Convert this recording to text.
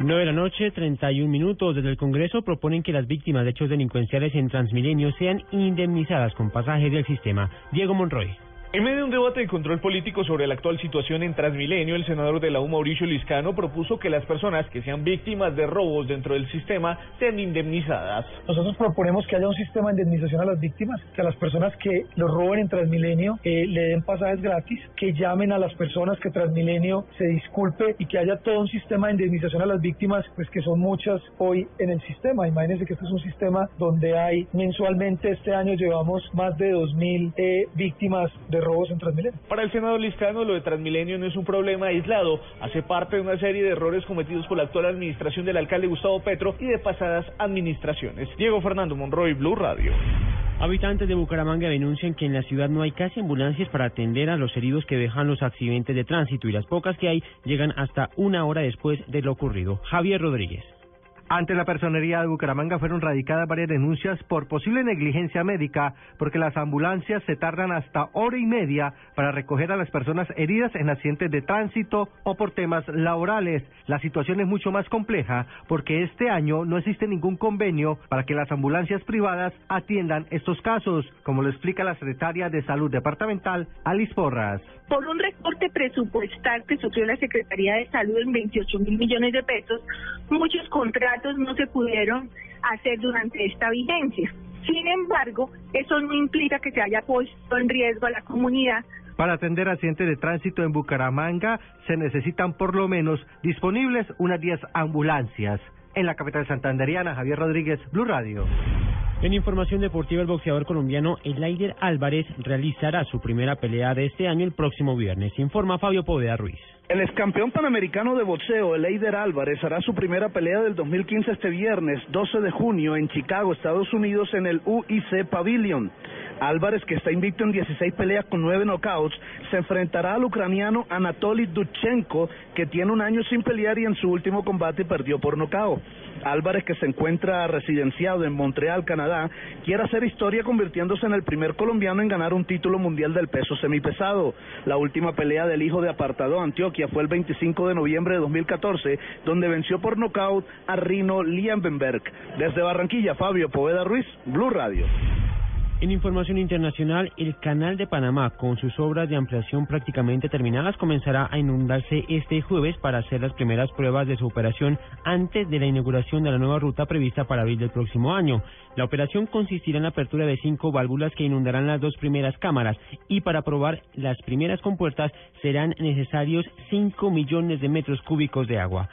9 de la noche, 31 minutos. Desde el Congreso proponen que las víctimas de hechos delincuenciales en Transmilenio sean indemnizadas con pasajes del sistema. Diego Monroy. En medio de un debate de control político sobre la actual situación en Transmilenio, el senador de la U, Mauricio Liscano, propuso que las personas que sean víctimas de robos dentro del sistema sean indemnizadas. Nosotros proponemos que haya un sistema de indemnización a las víctimas, que a las personas que los roben en Transmilenio eh, le den pasajes gratis, que llamen a las personas que Transmilenio se disculpe y que haya todo un sistema de indemnización a las víctimas, pues que son muchas hoy en el sistema. Imagínense que este es un sistema donde hay mensualmente, este año llevamos más de 2.000 eh, víctimas de robos en Transmilenio. Para el senador Liscano, lo de Transmilenio no es un problema aislado, hace parte de una serie de errores cometidos por la actual administración del alcalde Gustavo Petro y de pasadas administraciones. Diego Fernando Monroy, Blue Radio. Habitantes de Bucaramanga denuncian que en la ciudad no hay casi ambulancias para atender a los heridos que dejan los accidentes de tránsito y las pocas que hay llegan hasta una hora después de lo ocurrido. Javier Rodríguez. Ante la personería de Bucaramanga fueron radicadas varias denuncias por posible negligencia médica, porque las ambulancias se tardan hasta hora y media para recoger a las personas heridas en accidentes de tránsito o por temas laborales. La situación es mucho más compleja porque este año no existe ningún convenio para que las ambulancias privadas atiendan estos casos, como lo explica la secretaria de Salud Departamental, Alice Porras. Por un recorte presupuestal que sufrió la Secretaría de Salud en 28 mil millones de pesos, muchos contratos no se pudieron hacer durante esta vigencia. Sin embargo, eso no implica que se haya puesto en riesgo a la comunidad. Para atender accidentes de tránsito en Bucaramanga se necesitan por lo menos disponibles unas 10 ambulancias. En la capital santanderiana, Javier Rodríguez, Blue Radio. En información deportiva, el boxeador colombiano Elaider Álvarez realizará su primera pelea de este año el próximo viernes. Informa Fabio Poveda Ruiz. El ex campeón panamericano de boxeo, Eleider Álvarez, hará su primera pelea del 2015 este viernes, 12 de junio, en Chicago, Estados Unidos, en el UIC Pavilion. Álvarez, que está invicto en 16 peleas con 9 knockouts, se enfrentará al ucraniano Anatoly Duchenko, que tiene un año sin pelear y en su último combate perdió por nocaut. Álvarez, que se encuentra residenciado en Montreal, Canadá, quiere hacer historia convirtiéndose en el primer colombiano en ganar un título mundial del peso semipesado. La última pelea del hijo de Apartado Antioquia fue el 25 de noviembre de 2014, donde venció por nocaut a Rino Lienbenberg. Desde Barranquilla, Fabio Poveda Ruiz, Blue Radio. En información internacional, el Canal de Panamá, con sus obras de ampliación prácticamente terminadas, comenzará a inundarse este jueves para hacer las primeras pruebas de su operación antes de la inauguración de la nueva ruta prevista para abril del próximo año. La operación consistirá en la apertura de cinco válvulas que inundarán las dos primeras cámaras y para probar las primeras compuertas serán necesarios cinco millones de metros cúbicos de agua.